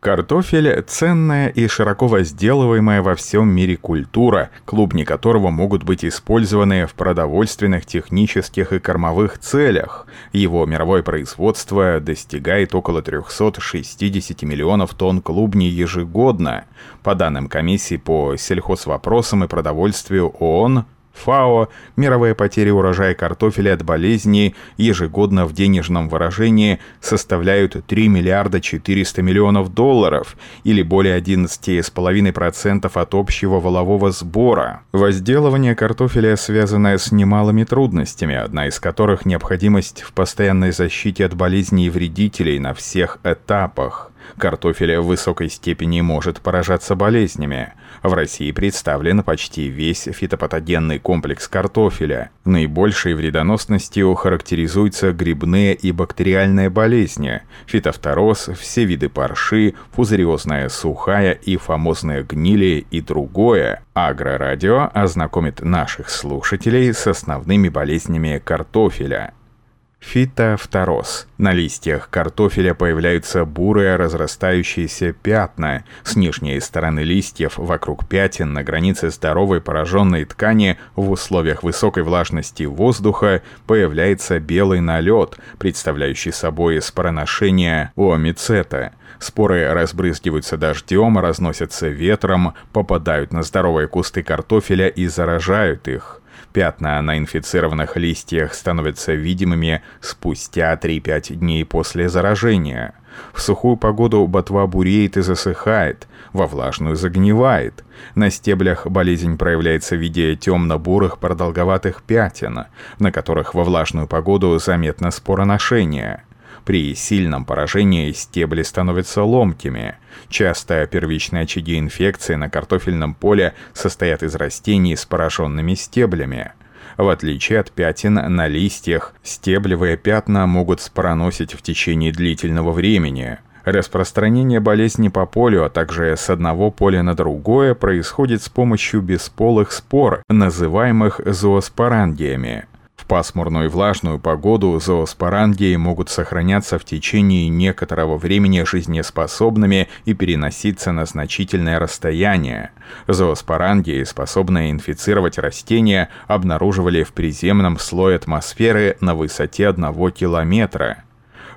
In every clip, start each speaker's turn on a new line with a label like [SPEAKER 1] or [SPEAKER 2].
[SPEAKER 1] Картофель – ценная и широко возделываемая во всем мире культура, клубни которого могут быть использованы в продовольственных, технических и кормовых целях. Его мировое производство достигает около 360 миллионов тонн клубней ежегодно. По данным комиссии по сельхозвопросам и продовольствию ООН, ФАО мировые потери урожая картофеля от болезней ежегодно в денежном выражении составляют 3 миллиарда 400 миллионов долларов или более 11,5% от общего волового сбора. Возделывание картофеля связано с немалыми трудностями, одна из которых необходимость в постоянной защите от болезней и вредителей на всех этапах. Картофель в высокой степени может поражаться болезнями. В России представлен почти весь фитопатогенный комплекс картофеля. Наибольшей вредоносностью характеризуются грибные и бактериальные болезни, фитофтороз, все виды парши, фузариозная сухая и фамозная гнили и другое. Агрорадио ознакомит наших слушателей с основными болезнями картофеля – Фитофтороз. На листьях картофеля появляются бурые разрастающиеся пятна. С нижней стороны листьев вокруг пятен на границе здоровой пораженной ткани в условиях высокой влажности воздуха появляется белый налет, представляющий собой спороношение омицета. Споры разбрызгиваются дождем, разносятся ветром, попадают на здоровые кусты картофеля и заражают их. Пятна на инфицированных листьях становятся видимыми спустя 3-5 дней после заражения. В сухую погоду ботва буреет и засыхает, во влажную загнивает. На стеблях болезнь проявляется в виде темно-бурых продолговатых пятен, на которых во влажную погоду заметно спороношение – при сильном поражении стебли становятся ломкими. Часто первичные очаги инфекции на картофельном поле состоят из растений с пораженными стеблями. В отличие от пятен на листьях, стеблевые пятна могут спороносить в течение длительного времени. Распространение болезни по полю, а также с одного поля на другое происходит с помощью бесполых спор, называемых зооспорангиями пасмурную и влажную погоду зооспорангии могут сохраняться в течение некоторого времени жизнеспособными и переноситься на значительное расстояние. Зооспорангии, способные инфицировать растения, обнаруживали в приземном слое атмосферы на высоте одного километра –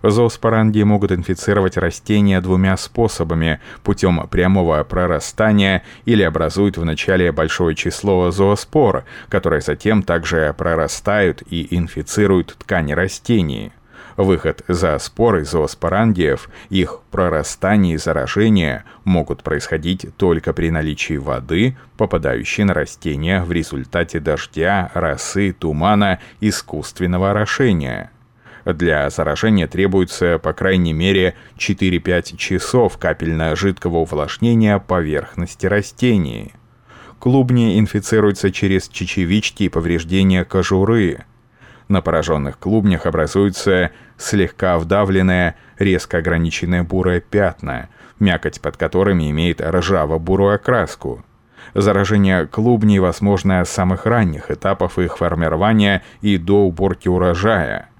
[SPEAKER 1] Зооспорангии могут инфицировать растения двумя способами – путем прямого прорастания или образуют вначале большое число зооспор, которые затем также прорастают и инфицируют ткани растений. Выход за споры зооспорангиев, их прорастание и заражение могут происходить только при наличии воды, попадающей на растения в результате дождя, росы, тумана, искусственного орошения – для заражения требуется по крайней мере 4-5 часов капельно-жидкого увлажнения поверхности растений. Клубни инфицируются через чечевички и повреждения кожуры. На пораженных клубнях образуются слегка вдавленные, резко ограниченные бурые пятна, мякоть под которыми имеет ржаво-бурую окраску. Заражение клубней возможно с самых ранних этапов их формирования и до уборки урожая –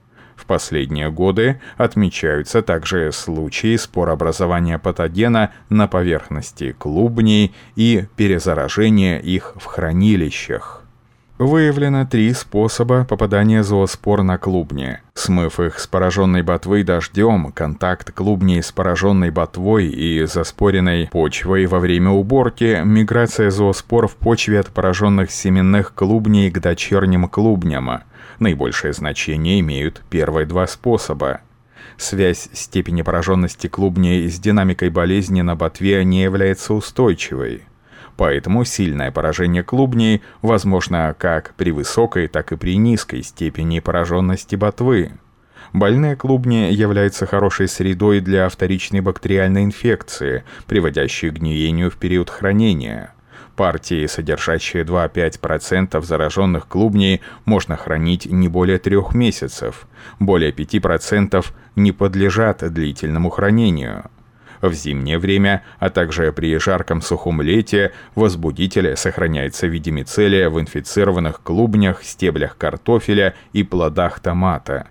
[SPEAKER 1] в последние годы отмечаются также случаи споробразования патогена на поверхности клубней и перезаражения их в хранилищах. Выявлено три способа попадания зооспор на клубни. Смыв их с пораженной ботвы дождем, контакт клубней с пораженной ботвой и заспоренной почвой во время уборки, миграция зооспор в почве от пораженных семенных клубней к дочерним клубням – Наибольшее значение имеют первые два способа. Связь степени пораженности клубней с динамикой болезни на ботве не является устойчивой. Поэтому сильное поражение клубней возможно как при высокой, так и при низкой степени пораженности ботвы. Больные клубни являются хорошей средой для вторичной бактериальной инфекции, приводящей к гниению в период хранения – Партии, содержащие 2-5% зараженных клубней, можно хранить не более трех месяцев. Более 5% не подлежат длительному хранению. В зимнее время, а также при жарком сухом лете, возбудитель сохраняется в виде мицелия в инфицированных клубнях, стеблях картофеля и плодах томата.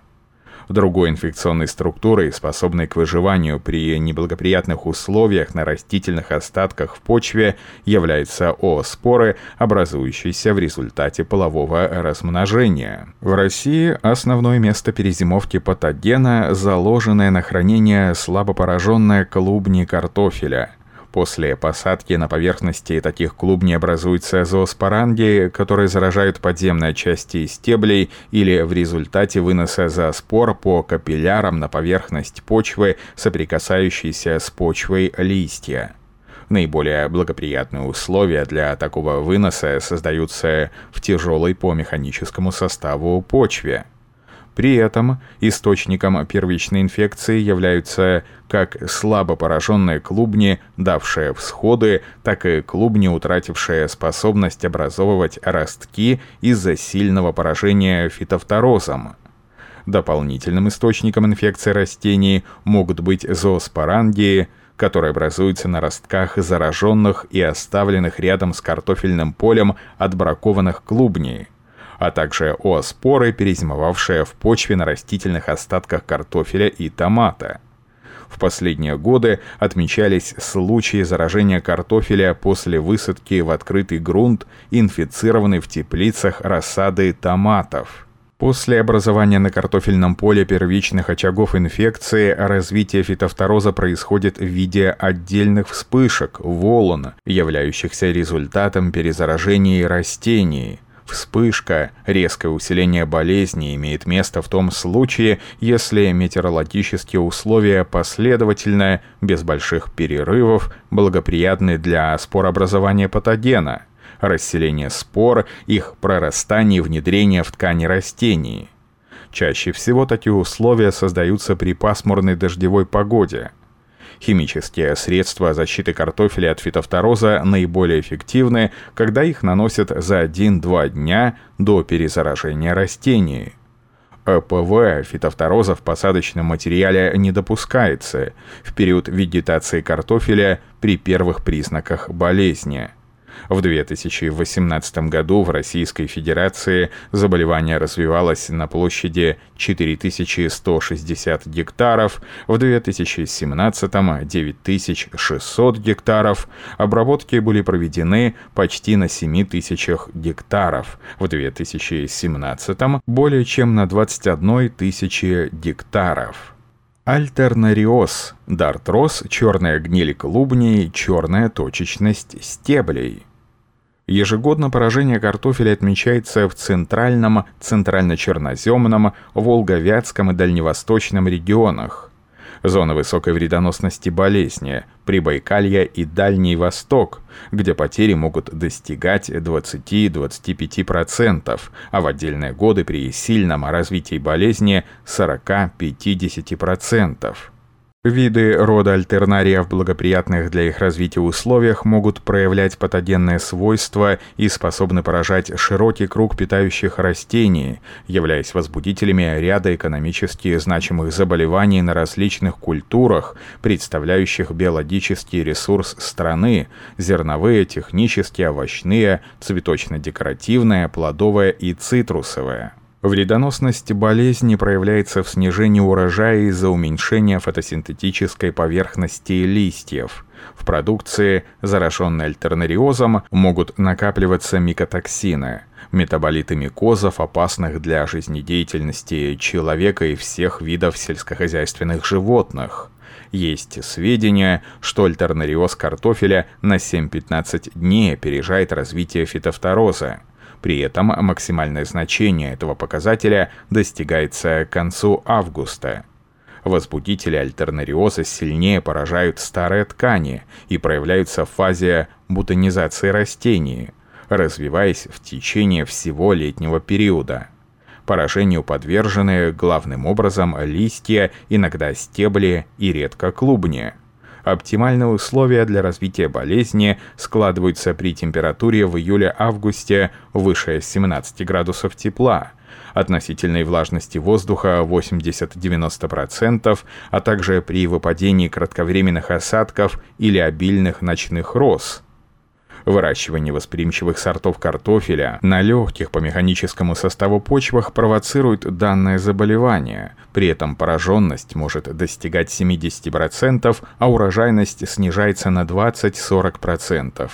[SPEAKER 1] Другой инфекционной структурой, способной к выживанию при неблагоприятных условиях на растительных остатках в почве, являются ооспоры, образующиеся в результате полового размножения. В России основное место перезимовки патогена, заложенное на хранение слабопораженная клубни картофеля – После посадки на поверхности таких клубней образуются зооспоранги, которые заражают подземные части стеблей или в результате выноса зооспор по капиллярам на поверхность почвы, соприкасающейся с почвой листья. Наиболее благоприятные условия для такого выноса создаются в тяжелой по механическому составу почве – при этом источником первичной инфекции являются как слабо пораженные клубни, давшие всходы, так и клубни, утратившие способность образовывать ростки из-за сильного поражения фитофторозом. Дополнительным источником инфекции растений могут быть зооспорангии, которые образуются на ростках зараженных и оставленных рядом с картофельным полем отбракованных клубней а также ооспоры, перезимовавшие в почве на растительных остатках картофеля и томата. В последние годы отмечались случаи заражения картофеля после высадки в открытый грунт, инфицированный в теплицах рассады томатов. После образования на картофельном поле первичных очагов инфекции развитие фитофтороза происходит в виде отдельных вспышек, волн, являющихся результатом перезаражения растений – Вспышка, резкое усиление болезни имеет место в том случае, если метеорологические условия последовательно, без больших перерывов, благоприятны для спорообразования патогена, расселения спор, их прорастания и внедрения в ткани растений. Чаще всего такие условия создаются при пасмурной дождевой погоде – Химические средства защиты картофеля от фитофтороза наиболее эффективны, когда их наносят за 1-2 дня до перезаражения растений. ЭПВ фитофтороза в посадочном материале не допускается в период вегетации картофеля при первых признаках болезни – в 2018 году в Российской Федерации заболевание развивалось на площади 4160 гектаров, в 2017 – 9600 гектаров, обработки были проведены почти на 7000 гектаров, в 2017 – более чем на 21 тысячи гектаров. Альтернариоз, дартроз, черная гниль клубней, черная точечность стеблей. Ежегодно поражение картофеля отмечается в центральном, центрально-черноземном, волговятском и дальневосточном регионах. Зона высокой вредоносности болезни, Прибайкалье и Дальний Восток, где потери могут достигать 20-25%, а в отдельные годы при сильном развитии болезни 40-50%. Виды рода альтернария в благоприятных для их развития условиях могут проявлять патогенные свойства и способны поражать широкий круг питающих растений, являясь возбудителями ряда экономически значимых заболеваний на различных культурах, представляющих биологический ресурс страны – зерновые, технические, овощные, цветочно-декоративные, плодовые и цитрусовые. Вредоносность болезни проявляется в снижении урожая из-за уменьшения фотосинтетической поверхности листьев. В продукции, зараженной альтернариозом, могут накапливаться микотоксины, метаболиты микозов, опасных для жизнедеятельности человека и всех видов сельскохозяйственных животных. Есть сведения, что альтернариоз картофеля на 7-15 дней опережает развитие фитофтороза. При этом максимальное значение этого показателя достигается к концу августа. Возбудители альтернариоза сильнее поражают старые ткани и проявляются в фазе бутонизации растений, развиваясь в течение всего летнего периода. Поражению подвержены главным образом листья, иногда стебли и редко клубни – Оптимальные условия для развития болезни складываются при температуре в июле-августе выше 17 градусов тепла, относительной влажности воздуха 80-90%, а также при выпадении кратковременных осадков или обильных ночных роз. Выращивание восприимчивых сортов картофеля на легких по механическому составу почвах провоцирует данное заболевание. При этом пораженность может достигать 70%, а урожайность снижается на 20-40%.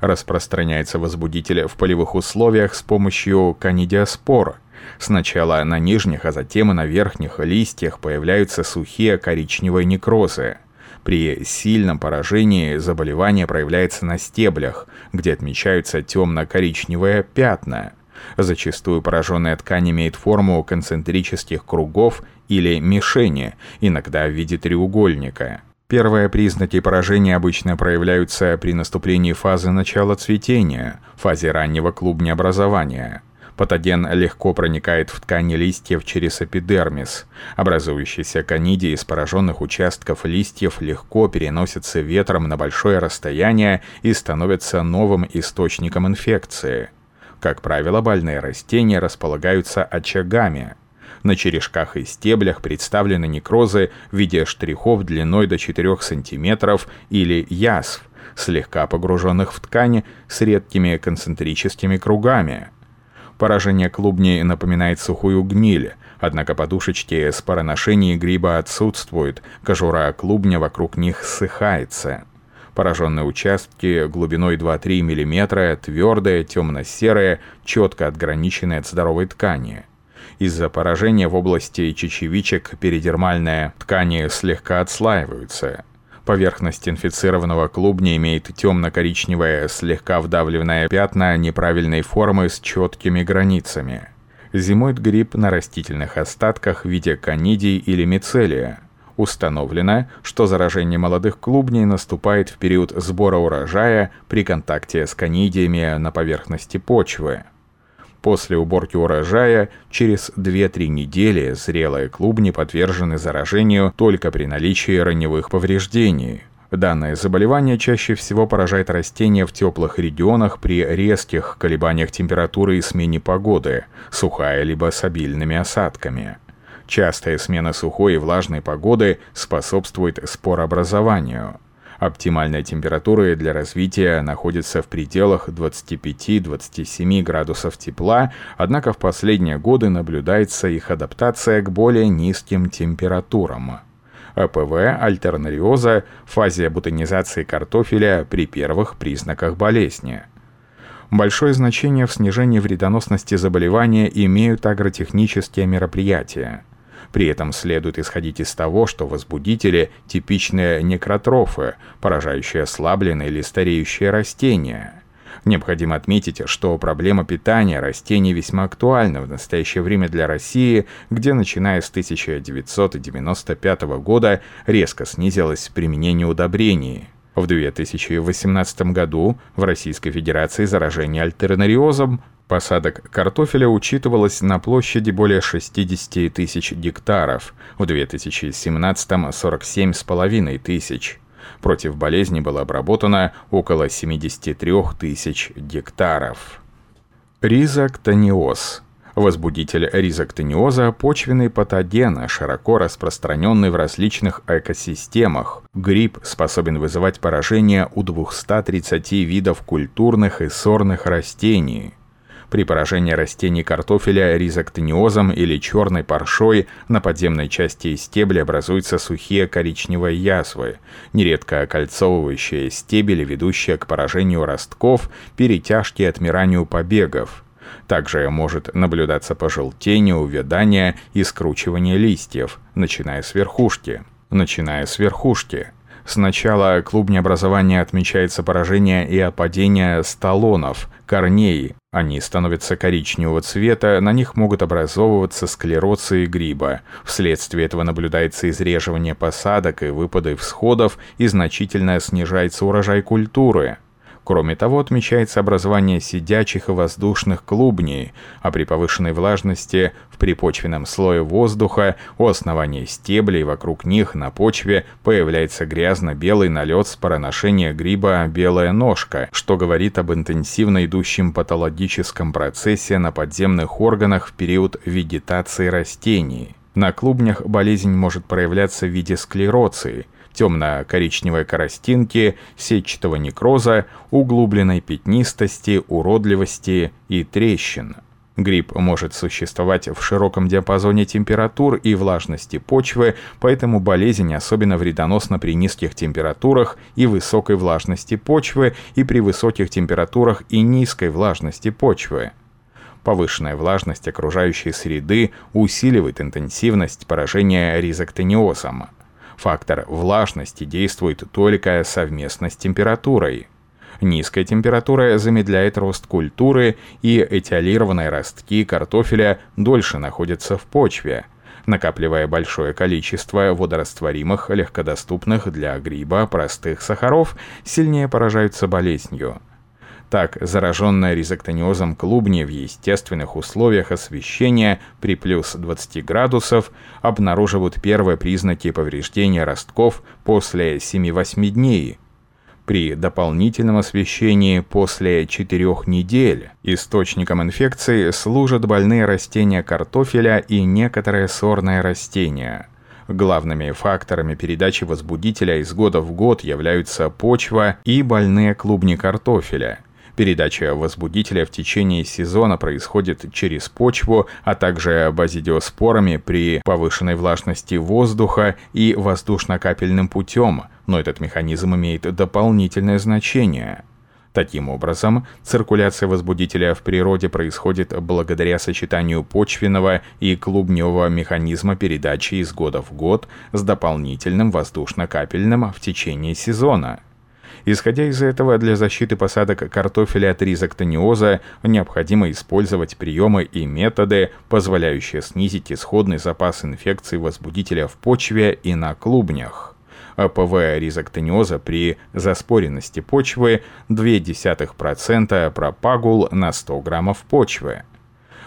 [SPEAKER 1] Распространяется возбудитель в полевых условиях с помощью канидиоспора. Сначала на нижних, а затем и на верхних листьях появляются сухие коричневые некрозы. При сильном поражении заболевание проявляется на стеблях, где отмечаются темно-коричневые пятна. Зачастую пораженная ткань имеет форму концентрических кругов или мишени, иногда в виде треугольника. Первые признаки поражения обычно проявляются при наступлении фазы начала цветения, фазе раннего клубнеобразования – Патоген легко проникает в ткани листьев через эпидермис. Образующиеся канидии из пораженных участков листьев легко переносятся ветром на большое расстояние и становятся новым источником инфекции. Как правило, больные растения располагаются очагами. На черешках и стеблях представлены некрозы в виде штрихов длиной до 4 см или язв, слегка погруженных в ткани с редкими концентрическими кругами. Поражение клубней напоминает сухую гниль, однако подушечки с пароношением гриба отсутствуют, кожура клубня вокруг них ссыхается. Пораженные участки глубиной 2-3 мм, твердые, темно-серые, четко отграниченные от здоровой ткани. Из-за поражения в области чечевичек перидермальные ткани слегка отслаиваются – Поверхность инфицированного клубня имеет темно-коричневое, слегка вдавленное пятна неправильной формы с четкими границами. Зимует гриб на растительных остатках в виде канидий или мицелия. Установлено, что заражение молодых клубней наступает в период сбора урожая при контакте с канидиями на поверхности почвы. После уборки урожая через 2-3 недели зрелые клубни подвержены заражению только при наличии раневых повреждений. Данное заболевание чаще всего поражает растения в теплых регионах при резких колебаниях температуры и смене погоды, сухая либо с обильными осадками. Частая смена сухой и влажной погоды способствует спорообразованию. Оптимальная температура для развития находится в пределах 25-27 градусов тепла, однако в последние годы наблюдается их адаптация к более низким температурам. АПВ альтернариоза фазе бутонизации картофеля при первых признаках болезни. Большое значение в снижении вредоносности заболевания имеют агротехнические мероприятия – при этом следует исходить из того, что возбудители – типичные некротрофы, поражающие ослабленные или стареющие растения. Необходимо отметить, что проблема питания растений весьма актуальна в настоящее время для России, где начиная с 1995 года резко снизилось применение удобрений. В 2018 году в Российской Федерации заражение альтернариозом Посадок картофеля учитывалось на площади более 60 тысяч гектаров, в 2017 – 47,5 тысяч. Против болезни было обработано около 73 тысяч гектаров. Ризоктониоз Возбудитель ризоктониоза – почвенный патоген, широко распространенный в различных экосистемах. Гриб способен вызывать поражение у 230 видов культурных и сорных растений. При поражении растений картофеля ризоктониозом или черной паршой на подземной части стебля образуются сухие коричневые язвы, нередко окольцовывающие стебель, ведущие к поражению ростков, перетяжке и отмиранию побегов. Также может наблюдаться пожелтение, увядание и скручивание листьев, начиная с верхушки. Начиная с верхушки. Сначала клубнеобразование отмечается поражение и опадение столонов, корней, они становятся коричневого цвета, на них могут образовываться склероции гриба. Вследствие этого наблюдается изреживание посадок и выпады всходов и значительно снижается урожай культуры. Кроме того, отмечается образование сидячих и воздушных клубней, а при повышенной влажности в припочвенном слое воздуха у основания стеблей вокруг них на почве появляется грязно-белый налет с пароношения гриба «белая ножка», что говорит об интенсивно идущем патологическом процессе на подземных органах в период вегетации растений. На клубнях болезнь может проявляться в виде склероции – темно-коричневой коростинки, сетчатого некроза, углубленной пятнистости, уродливости и трещин. Гриб может существовать в широком диапазоне температур и влажности почвы, поэтому болезнь особенно вредоносна при низких температурах и высокой влажности почвы и при высоких температурах и низкой влажности почвы. Повышенная влажность окружающей среды усиливает интенсивность поражения ризоктониозом. Фактор влажности действует только совместно с температурой. Низкая температура замедляет рост культуры, и этиолированные ростки картофеля дольше находятся в почве, накапливая большое количество водорастворимых, легкодоступных для гриба простых сахаров, сильнее поражаются болезнью. Так, зараженная ризоктониозом клубни в естественных условиях освещения при плюс 20 градусов обнаруживают первые признаки повреждения ростков после 7-8 дней. При дополнительном освещении после 4 недель источником инфекции служат больные растения картофеля и некоторые сорные растения – Главными факторами передачи возбудителя из года в год являются почва и больные клубни картофеля. Передача возбудителя в течение сезона происходит через почву, а также базидиоспорами при повышенной влажности воздуха и воздушно-капельным путем, но этот механизм имеет дополнительное значение. Таким образом, циркуляция возбудителя в природе происходит благодаря сочетанию почвенного и клубневого механизма передачи из года в год с дополнительным воздушно-капельным в течение сезона – Исходя из этого, для защиты посадок картофеля от ризоктониоза необходимо использовать приемы и методы, позволяющие снизить исходный запас инфекции возбудителя в почве и на клубнях. АПВ ризоктониоза при заспоренности почвы 0,2% пропагул на 100 граммов почвы.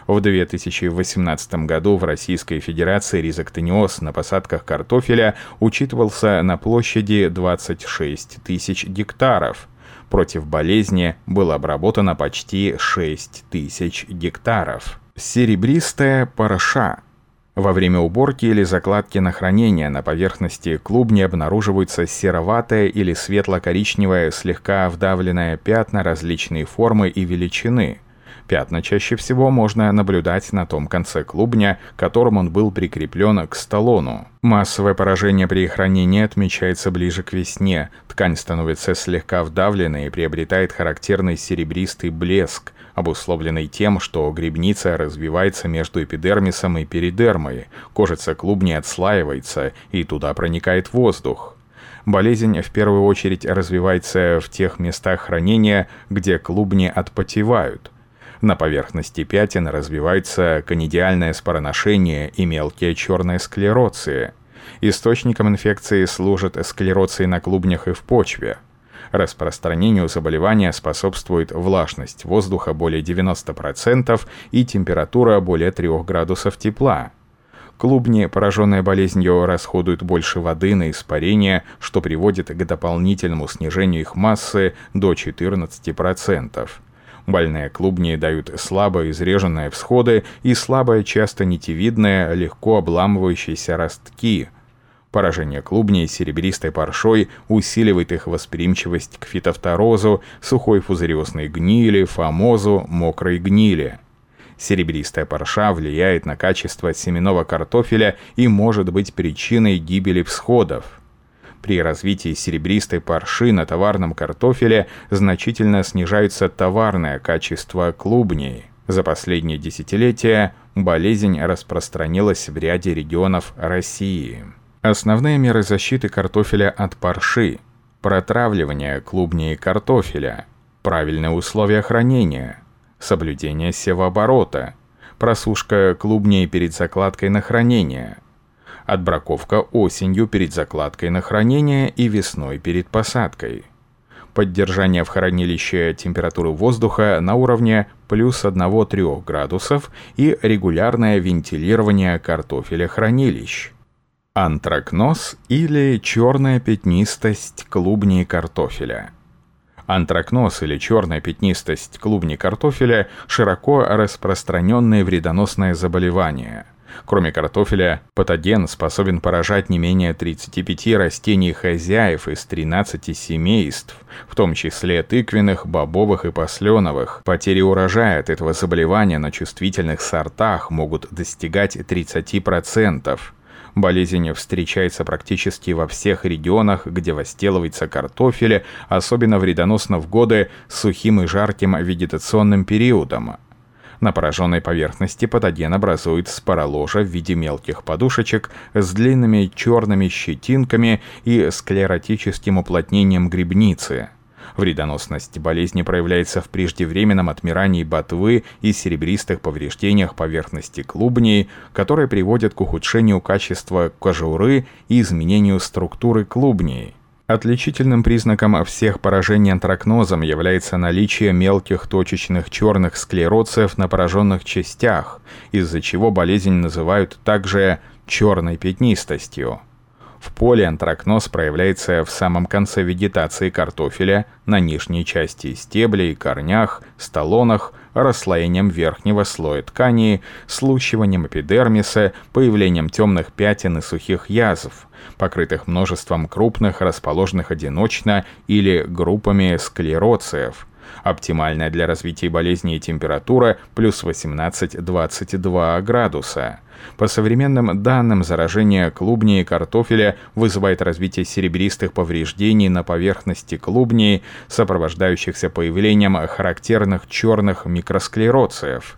[SPEAKER 1] В 2018 году в Российской Федерации ризоктониоз на посадках картофеля учитывался на площади 26 тысяч гектаров. Против болезни было обработано почти 6 тысяч гектаров. Серебристая парша во время уборки или закладки на хранение на поверхности клубни обнаруживаются сероватое или светло-коричневое, слегка вдавленное пятна различной формы и величины. Пятна чаще всего можно наблюдать на том конце клубня, которым он был прикреплен к столону. Массовое поражение при хранении отмечается ближе к весне. Ткань становится слегка вдавленной и приобретает характерный серебристый блеск, обусловленный тем, что грибница развивается между эпидермисом и перидермой, кожица клубни отслаивается, и туда проникает воздух. Болезнь в первую очередь развивается в тех местах хранения, где клубни отпотевают – на поверхности пятен развивается конидиальное спороношение и мелкие черные склероции. Источником инфекции служат склероции на клубнях и в почве. Распространению заболевания способствует влажность воздуха более 90% и температура более 3 градусов тепла. Клубни, пораженные болезнью, расходуют больше воды на испарение, что приводит к дополнительному снижению их массы до 14%. Больные клубни дают слабо изреженные всходы и слабое, часто нитевидные, легко обламывающиеся ростки. Поражение клубней серебристой паршой усиливает их восприимчивость к фитофторозу, сухой фузариозной гнили, фомозу, мокрой гнили. Серебристая парша влияет на качество семенного картофеля и может быть причиной гибели всходов. При развитии серебристой парши на товарном картофеле значительно снижается товарное качество клубней. За последние десятилетия болезнь распространилась в ряде регионов России. Основные меры защиты картофеля от парши – протравливание клубней картофеля, правильные условия хранения, соблюдение севооборота, просушка клубней перед закладкой на хранение – отбраковка осенью перед закладкой на хранение и весной перед посадкой. Поддержание в хранилище температуры воздуха на уровне плюс 1-3 градусов и регулярное вентилирование картофеля хранилищ. Антракноз или черная пятнистость клубней картофеля. Антракноз или черная пятнистость клубней картофеля – широко распространенное вредоносное заболевание – Кроме картофеля, патоген способен поражать не менее 35 растений хозяев из 13 семейств, в том числе тыквенных, бобовых и посленовых. Потери урожая от этого заболевания на чувствительных сортах могут достигать 30%. Болезнь встречается практически во всех регионах, где возделывается картофель, особенно вредоносно в годы с сухим и жарким вегетационным периодом. На пораженной поверхности патоген образует спороложа в виде мелких подушечек с длинными черными щетинками и склеротическим уплотнением грибницы. Вредоносность болезни проявляется в преждевременном отмирании ботвы и серебристых повреждениях поверхности клубней, которые приводят к ухудшению качества кожуры и изменению структуры клубней. Отличительным признаком всех поражений антракнозом является наличие мелких точечных черных склероцев на пораженных частях, из-за чего болезнь называют также черной пятнистостью. В поле антракноз проявляется в самом конце вегетации картофеля, на нижней части стеблей, корнях, столонах, расслоением верхнего слоя ткани, слущиванием эпидермиса, появлением темных пятен и сухих язв, покрытых множеством крупных, расположенных одиночно или группами склероциев – Оптимальная для развития болезни температура плюс 18-22 градуса. По современным данным, заражение клубней и картофеля вызывает развитие серебристых повреждений на поверхности клубней, сопровождающихся появлением характерных черных микросклероциев.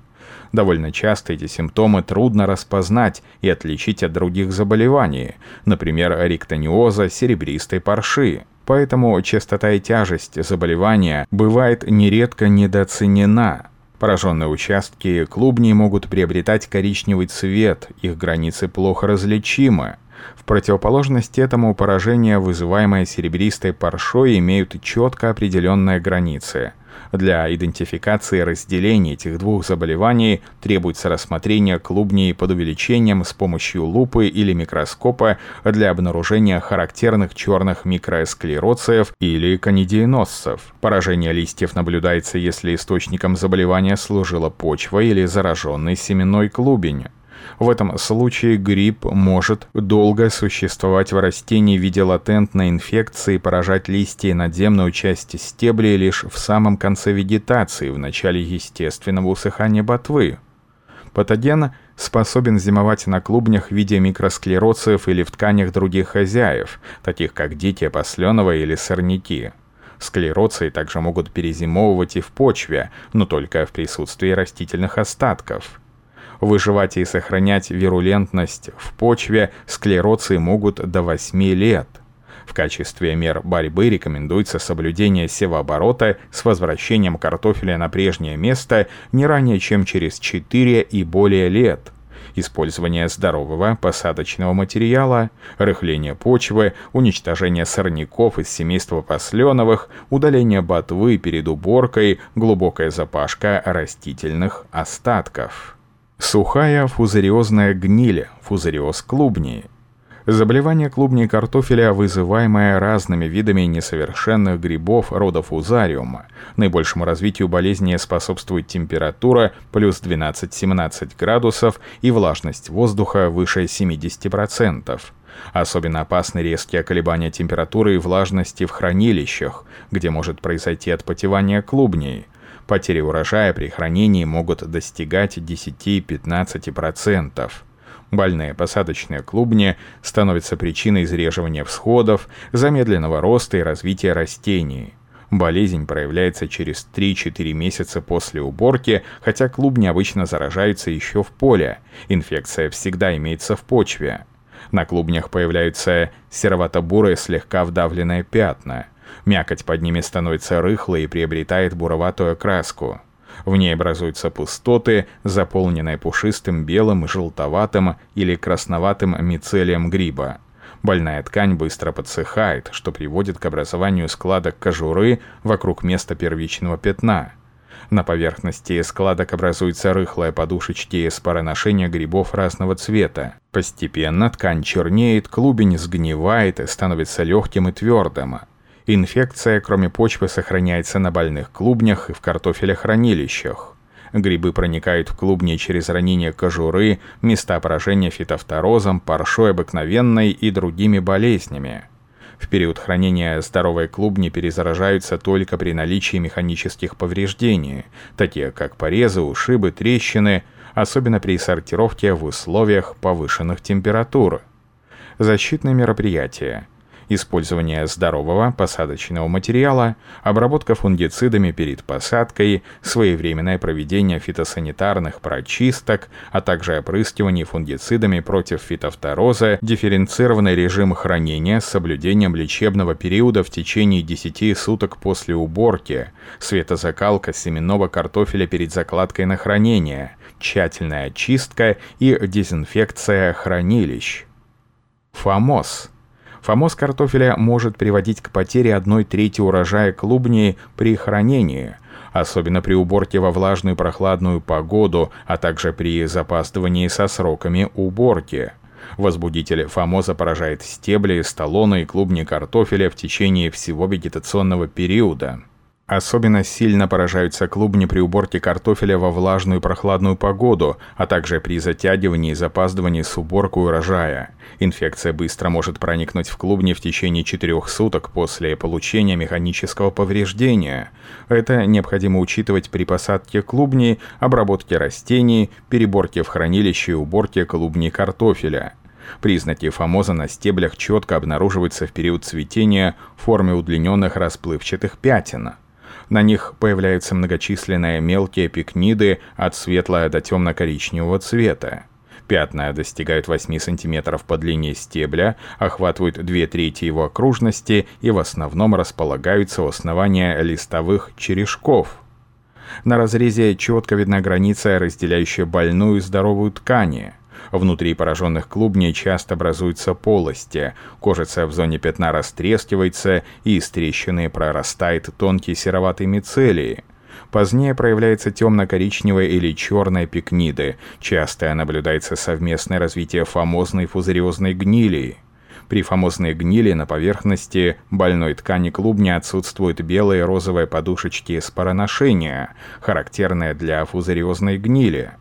[SPEAKER 1] Довольно часто эти симптомы трудно распознать и отличить от других заболеваний, например, ректониоза серебристой парши поэтому частота и тяжесть заболевания бывает нередко недооценена. Пораженные участки клубней могут приобретать коричневый цвет, их границы плохо различимы. В противоположность этому поражения, вызываемые серебристой паршой, имеют четко определенные границы. Для идентификации разделения этих двух заболеваний требуется рассмотрение клубней под увеличением с помощью лупы или микроскопа для обнаружения характерных черных микросклероциев или канидиеносцев. Поражение листьев наблюдается, если источником заболевания служила почва или зараженный семенной клубень. В этом случае грипп может долго существовать в растении в виде латентной инфекции поражать листья и надземную часть стеблей лишь в самом конце вегетации, в начале естественного усыхания ботвы. Патоген способен зимовать на клубнях в виде микросклероциев или в тканях других хозяев, таких как дикие посленовые или сорняки. Склероции также могут перезимовывать и в почве, но только в присутствии растительных остатков. Выживать и сохранять вирулентность в почве склероции могут до 8 лет. В качестве мер борьбы рекомендуется соблюдение севооборота с возвращением картофеля на прежнее место не ранее, чем через 4 и более лет – использование здорового посадочного материала, рыхление почвы, уничтожение сорняков из семейства посленовых, удаление ботвы перед уборкой, глубокая запашка растительных остатков. Сухая фузариозная гниль, фузариоз клубнии. Заболевание клубней картофеля, вызываемое разными видами несовершенных грибов рода фузариума. Наибольшему развитию болезни способствует температура плюс 12-17 градусов и влажность воздуха выше 70%. Особенно опасны резкие колебания температуры и влажности в хранилищах, где может произойти отпотевание клубней – Потери урожая при хранении могут достигать 10-15%. Больные посадочные клубни становятся причиной изреживания всходов, замедленного роста и развития растений. Болезнь проявляется через 3-4 месяца после уборки, хотя клубни обычно заражаются еще в поле. Инфекция всегда имеется в почве. На клубнях появляются серовато-бурые слегка вдавленные пятна – Мякоть под ними становится рыхлой и приобретает буроватую окраску. В ней образуются пустоты, заполненные пушистым белым, желтоватым или красноватым мицелием гриба. Больная ткань быстро подсыхает, что приводит к образованию складок кожуры вокруг места первичного пятна. На поверхности складок образуются рыхлые подушечки из пароношения грибов разного цвета. Постепенно ткань чернеет, клубень сгнивает и становится легким и твердым. Инфекция, кроме почвы, сохраняется на больных клубнях и в картофелехранилищах. Грибы проникают в клубни через ранение кожуры, места поражения фитофторозом, паршой обыкновенной и другими болезнями. В период хранения здоровые клубни перезаражаются только при наличии механических повреждений, такие как порезы, ушибы, трещины, особенно при сортировке в условиях повышенных температур. Защитные мероприятия – использование здорового посадочного материала, обработка фунгицидами перед посадкой, своевременное проведение фитосанитарных прочисток, а также опрыскивание фунгицидами против фитофтороза, дифференцированный режим хранения с соблюдением лечебного периода в течение 10 суток после уборки, светозакалка семенного картофеля перед закладкой на хранение, тщательная очистка и дезинфекция хранилищ. ФАМОС – Фомоз картофеля может приводить к потере одной трети урожая клубней при хранении, особенно при уборке во влажную прохладную погоду, а также при запаздывании со сроками уборки. Возбудитель фомоза поражает стебли, столоны и клубни картофеля в течение всего вегетационного периода. Особенно сильно поражаются клубни при уборке картофеля во влажную прохладную погоду, а также при затягивании и запаздывании с уборкой урожая. Инфекция быстро может проникнуть в клубни в течение 4 суток после получения механического повреждения. Это необходимо учитывать при посадке клубней, обработке растений, переборке в хранилище и уборке клубней картофеля. Признаки фомоза на стеблях четко обнаруживаются в период цветения в форме удлиненных расплывчатых пятен. На них появляются многочисленные мелкие пикниды от светлого до темно-коричневого цвета. Пятна достигают 8 см по длине стебля, охватывают две трети его окружности и в основном располагаются у основания листовых черешков. На разрезе четко видна граница, разделяющая больную и здоровую ткани – Внутри пораженных клубней часто образуются полости, кожица в зоне пятна растрескивается и из трещины прорастает тонкий сероватый мицелий. Позднее проявляется темно-коричневая или черная пикниды. Часто наблюдается совместное развитие фомозной фузариозной гнили. При фомозной гнили на поверхности больной ткани клубня отсутствуют белые розовые подушечки спороношения, характерные для фузариозной гнили.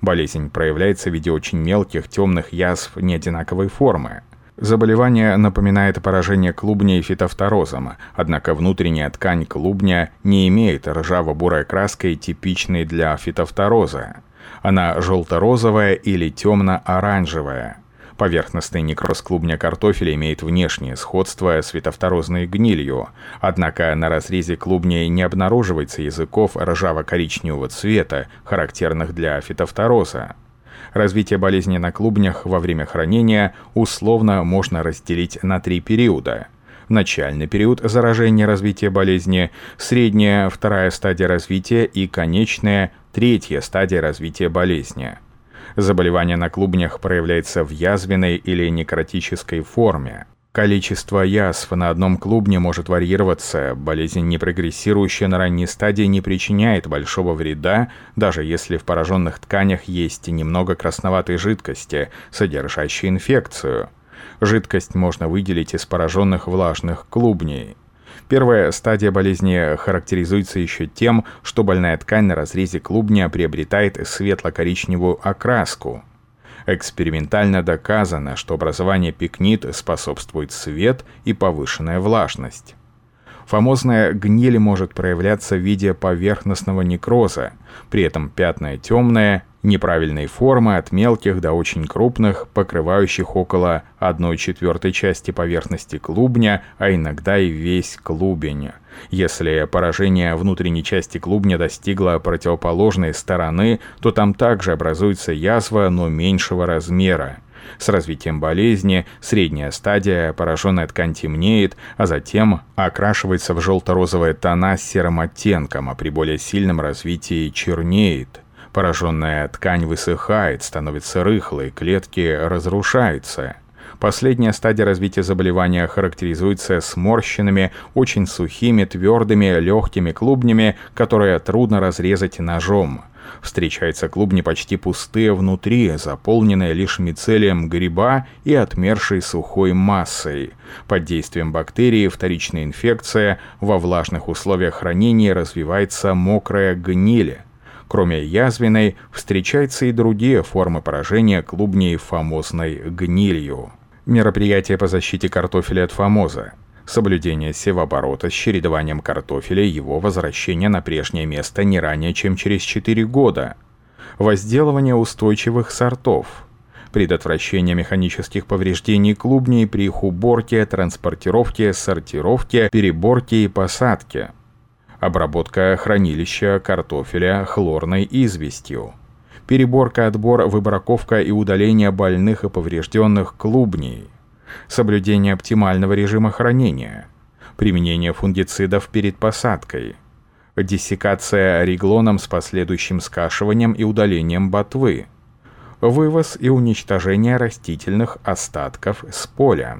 [SPEAKER 1] Болезнь проявляется в виде очень мелких темных язв неодинаковой формы. Заболевание напоминает поражение клубней фитофторозом, однако внутренняя ткань клубня не имеет ржаво-бурой краской, типичной для фитофтороза. Она желто-розовая или темно-оранжевая. Поверхностный некроз клубня картофеля имеет внешнее сходство с фитофторозной гнилью, однако на разрезе клубня не обнаруживается языков ржаво-коричневого цвета, характерных для фитофтороза. Развитие болезни на клубнях во время хранения условно можно разделить на три периода – начальный период заражения развития болезни, средняя вторая стадия развития и конечная третья стадия развития болезни. Заболевание на клубнях проявляется в язвенной или некротической форме. Количество язв на одном клубне может варьироваться, болезнь, не прогрессирующая на ранней стадии, не причиняет большого вреда, даже если в пораженных тканях есть немного красноватой жидкости, содержащей инфекцию. Жидкость можно выделить из пораженных влажных клубней. Первая стадия болезни характеризуется еще тем, что больная ткань на разрезе клубня приобретает светло-коричневую окраску. Экспериментально доказано, что образование пикнит способствует свет и повышенная влажность. Фомозная гниль может проявляться в виде поверхностного некроза, при этом пятна темное, неправильной формы от мелких до очень крупных, покрывающих около 1 четвертой части поверхности клубня, а иногда и весь клубень. Если поражение внутренней части клубня достигло противоположной стороны, то там также образуется язва, но меньшего размера. С развитием болезни средняя стадия пораженная ткань темнеет, а затем окрашивается в желто-розовые тона с серым оттенком, а при более сильном развитии чернеет. Пораженная ткань высыхает, становится рыхлой, клетки разрушаются. Последняя стадия развития заболевания характеризуется сморщенными, очень сухими, твердыми, легкими клубнями, которые трудно разрезать ножом. Встречаются клубни почти пустые внутри, заполненные лишь мицелием гриба и отмершей сухой массой. Под действием бактерии вторичная инфекция во влажных условиях хранения развивается мокрая гниль. Кроме язвенной, встречаются и другие формы поражения клубней фамозной гнилью. Мероприятия по защите картофеля от фамоза. Соблюдение севооборота с чередованием картофеля и его возвращение на прежнее место не ранее, чем через 4 года. Возделывание устойчивых сортов. Предотвращение механических повреждений клубней при их уборке, транспортировке, сортировке, переборке и посадке обработка хранилища картофеля хлорной известью, переборка, отбор, выбраковка и удаление больных и поврежденных клубней, соблюдение оптимального режима хранения, применение фунгицидов перед посадкой, диссекация реглоном с последующим скашиванием и удалением ботвы, вывоз и уничтожение растительных остатков с поля.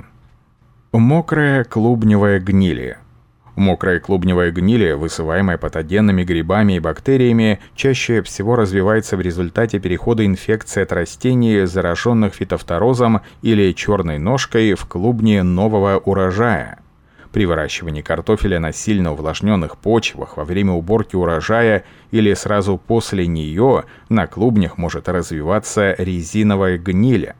[SPEAKER 1] Мокрая клубневая гниль Мокрая клубневая гниль, высываемая патогенными грибами и бактериями, чаще всего развивается в результате перехода инфекции от растений, зараженных фитофторозом или черной ножкой в клубни нового урожая. При выращивании картофеля на сильно увлажненных почвах во время уборки урожая или сразу после нее на клубнях может развиваться резиновая гниль.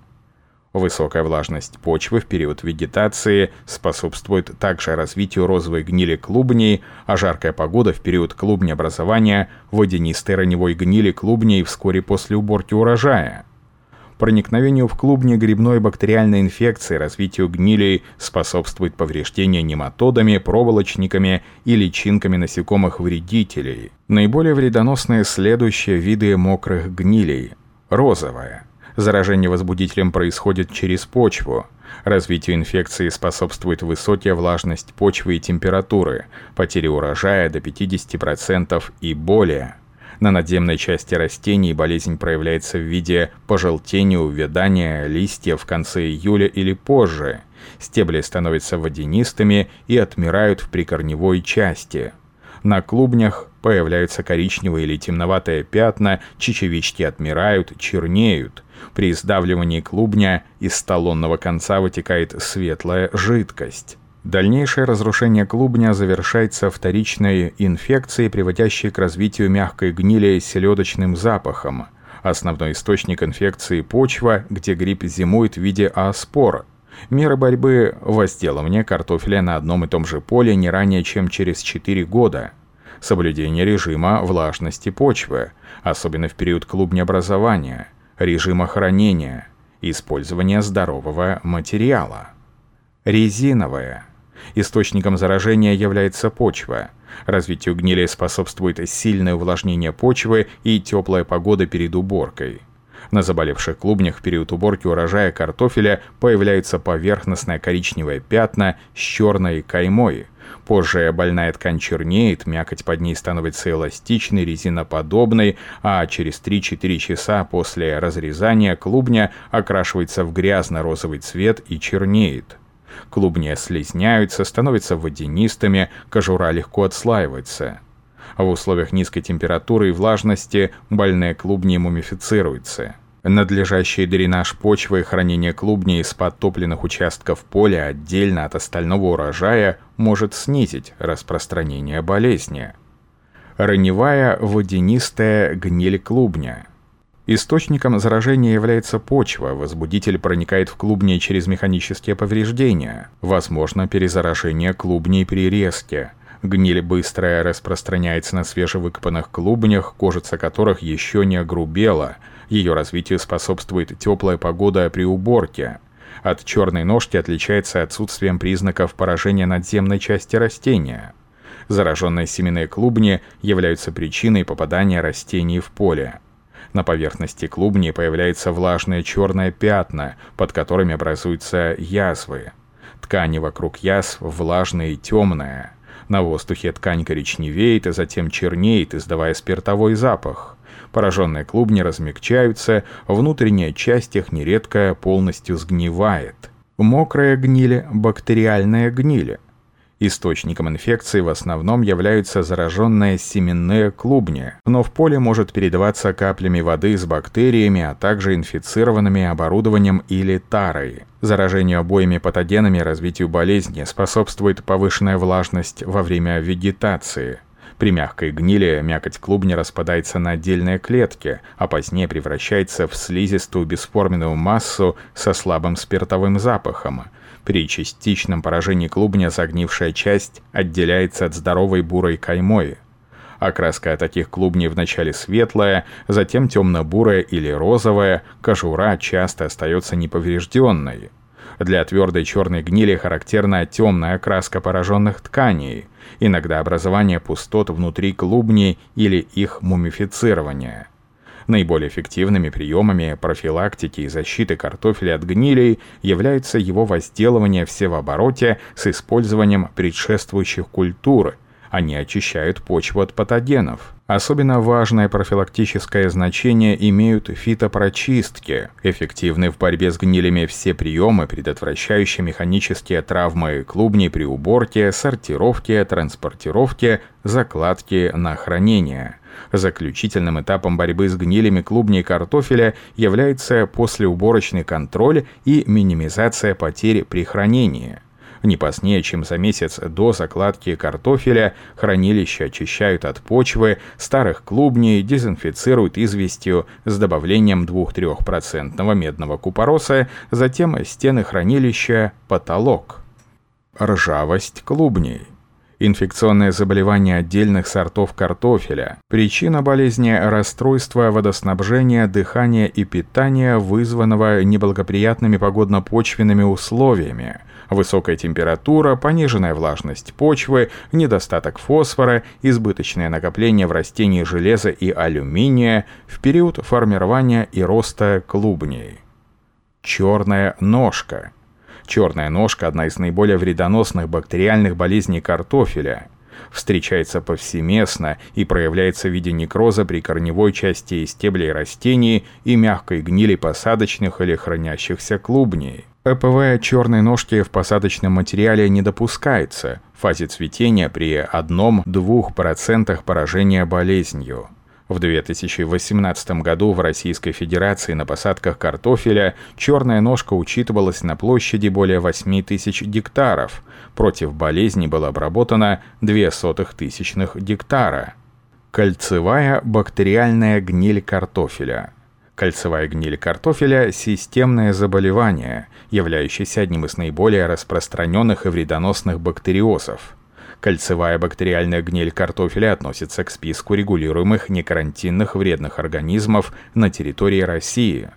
[SPEAKER 1] Высокая влажность почвы в период вегетации способствует также развитию розовой гнили клубней, а жаркая погода в период клубнеобразования – водянистой раневой гнили клубней вскоре после уборки урожая. Проникновению в клубни грибной бактериальной инфекции развитию гнилей способствует повреждение нематодами, проволочниками и личинками насекомых-вредителей. Наиболее вредоносные следующие виды мокрых гнилей – розовая – Заражение возбудителем происходит через почву. Развитию инфекции способствует высокая влажность почвы и температуры, потеря урожая до 50% и более. На надземной части растений болезнь проявляется в виде пожелтения, увядания листьев в конце июля или позже. Стебли становятся водянистыми и отмирают в прикорневой части. На клубнях появляются коричневые или темноватые пятна, чечевички отмирают, чернеют – при сдавливании клубня из столонного конца вытекает светлая жидкость. Дальнейшее разрушение клубня завершается вторичной инфекцией, приводящей к развитию мягкой гнили с селедочным запахом. Основной источник инфекции – почва, где гриб зимует в виде ааспор. Меры борьбы – возделывание картофеля на одном и том же поле не ранее, чем через 4 года. Соблюдение режима влажности почвы, особенно в период клубнеобразования – режима хранения, использование здорового материала. Резиновая. Источником заражения является почва. Развитию гнили способствует сильное увлажнение почвы и теплая погода перед уборкой. На заболевших клубнях в период уборки урожая картофеля появляются поверхностные коричневые пятна с черной каймой – Позже больная ткань чернеет, мякоть под ней становится эластичной, резиноподобной, а через 3-4 часа после разрезания клубня окрашивается в грязно-розовый цвет и чернеет. Клубни слизняются, становятся водянистыми, кожура легко отслаивается. В условиях низкой температуры и влажности больные клубни мумифицируются. Надлежащий дренаж почвы и хранение клубней из подтопленных участков поля отдельно от остального урожая может снизить распространение болезни. Раневая водянистая гниль клубня. Источником заражения является почва, возбудитель проникает в клубни через механические повреждения, возможно перезаражение клубней при резке. Гниль быстрая распространяется на свежевыкопанных клубнях, кожица которых еще не огрубела – ее развитию способствует теплая погода при уборке. От черной ножки отличается отсутствием признаков поражения надземной части растения. Зараженные семенные клубни являются причиной попадания растений в поле. На поверхности клубни появляются влажные черные пятна, под которыми образуются язвы. Ткани вокруг язв влажные и темные. На воздухе ткань коричневеет, а затем чернеет, издавая спиртовой запах. Пораженные клубни размягчаются, внутренняя часть их нередко полностью сгнивает. Мокрая гниль – бактериальная гниль. Источником инфекции в основном являются зараженные семенные клубни, но в поле может передаваться каплями воды с бактериями, а также инфицированными оборудованием или тарой. Заражению обоими патогенами развитию болезни способствует повышенная влажность во время вегетации – При мягкой гнили мякоть клубня распадается на отдельные клетки, а позднее превращается в слизистую бесформенную массу со слабым спиртовым запахом. При частичном поражении клубня загнившая часть отделяется от здоровой бурой каймой. Окраска таких клубней вначале светлая, затем темно-бурая или розовая, кожура часто остается неповрежденной. Для твердой черной гнили характерна темная окраска пораженных тканей, иногда образование пустот внутри клубней или их мумифицирование. Наиболее эффективными приемами профилактики и защиты картофеля от гнилей является его возделывание в севообороте с использованием предшествующих культур – они очищают почву от патогенов. Особенно важное профилактическое значение имеют фитопрочистки. Эффективны в борьбе с гнилями все приемы, предотвращающие механические травмы клубней при уборке, сортировке, транспортировке, закладке на хранение. Заключительным этапом борьбы с гнилями клубней картофеля является послеуборочный контроль и минимизация потерь при хранении. Не позднее, чем за месяц до закладки картофеля, хранилища очищают от почвы, старых клубней дезинфицируют известью с добавлением 2-3% медного купороса, затем стены хранилища – потолок. Ржавость клубней – инфекционное заболевание отдельных сортов картофеля, причина болезни – расстройства водоснабжения, дыхания и питания, вызванного неблагоприятными погодно-почвенными условиями, высокая температура, пониженная влажность почвы, недостаток фосфора, избыточное накопление в растении железа и алюминия в период формирования и роста клубней. Черная ножка – Черная ножка – одна из наиболее вредоносных бактериальных болезней картофеля. Встречается повсеместно и проявляется в виде некроза при корневой части стеблей растений и мягкой гнили посадочных или хранящихся клубней. ППВ черной ножки в посадочном материале не допускается в фазе цветения при 1-2% поражения болезнью. В 2018 году в Российской Федерации на посадках картофеля черная ножка учитывалась на площади более 8 тысяч гектаров. Против болезни было обработано 0,02 тысячных гектара. Кольцевая бактериальная гниль картофеля. Кольцевая гниль картофеля – системное заболевание, являющееся одним из наиболее распространенных и вредоносных бактериозов – Кольцевая бактериальная гниль картофеля относится к списку регулируемых некарантинных вредных организмов на территории России.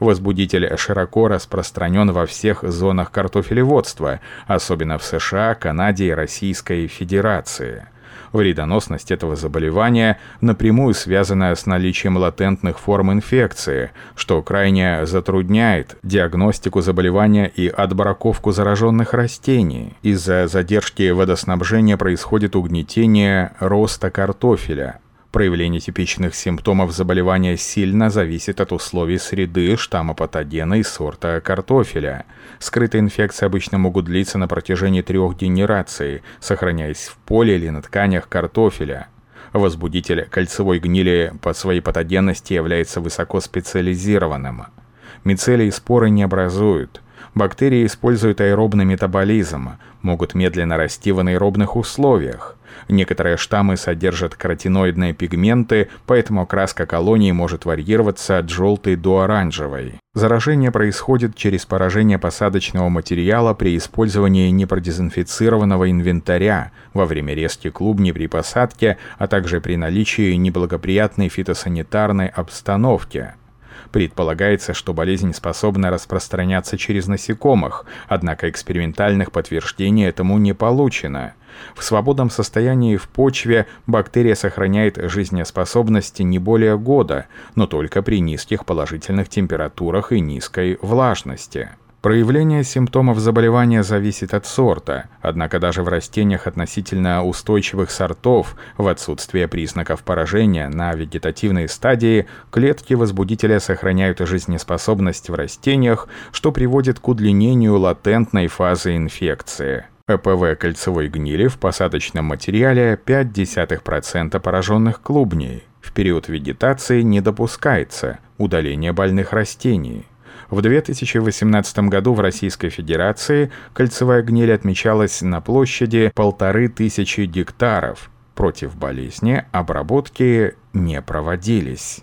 [SPEAKER 1] Возбудитель широко распространен во всех зонах картофелеводства, особенно в США, Канаде и Российской Федерации – Вредоносность этого заболевания напрямую связана с наличием латентных форм инфекции, что крайне затрудняет диагностику заболевания и отбраковку зараженных растений. Из-за задержки водоснабжения происходит угнетение роста картофеля. Проявление типичных симптомов заболевания сильно зависит от условий среды, штамма патогена и сорта картофеля. Скрытые инфекции обычно могут длиться на протяжении трех генераций, сохраняясь в поле или на тканях картофеля. Возбудитель кольцевой гнили по своей патогенности является высокоспециализированным. Мицелии и споры не образуют – Бактерии используют аэробный метаболизм, могут медленно расти в анаэробных условиях. Некоторые штаммы содержат каротиноидные пигменты, поэтому окраска колонии может варьироваться от желтой до оранжевой. Заражение происходит через поражение посадочного материала при использовании непродезинфицированного инвентаря во время резки клубней при посадке, а также при наличии неблагоприятной фитосанитарной обстановки. Предполагается, что болезнь способна распространяться через насекомых, однако экспериментальных подтверждений этому не получено. В свободном состоянии в почве бактерия сохраняет жизнеспособность не более года, но только при низких положительных температурах и низкой влажности. Проявление симптомов заболевания зависит от сорта, однако даже в растениях относительно устойчивых сортов, в отсутствие признаков поражения на вегетативной стадии, клетки возбудителя сохраняют жизнеспособность в растениях, что приводит к удлинению латентной фазы инфекции. ЭПВ кольцевой гнили в посадочном материале 0,5% пораженных клубней. В период вегетации не допускается удаление больных растений. В 2018 году в Российской Федерации кольцевая гниль отмечалась на площади полторы тысячи гектаров. против болезни обработки не проводились.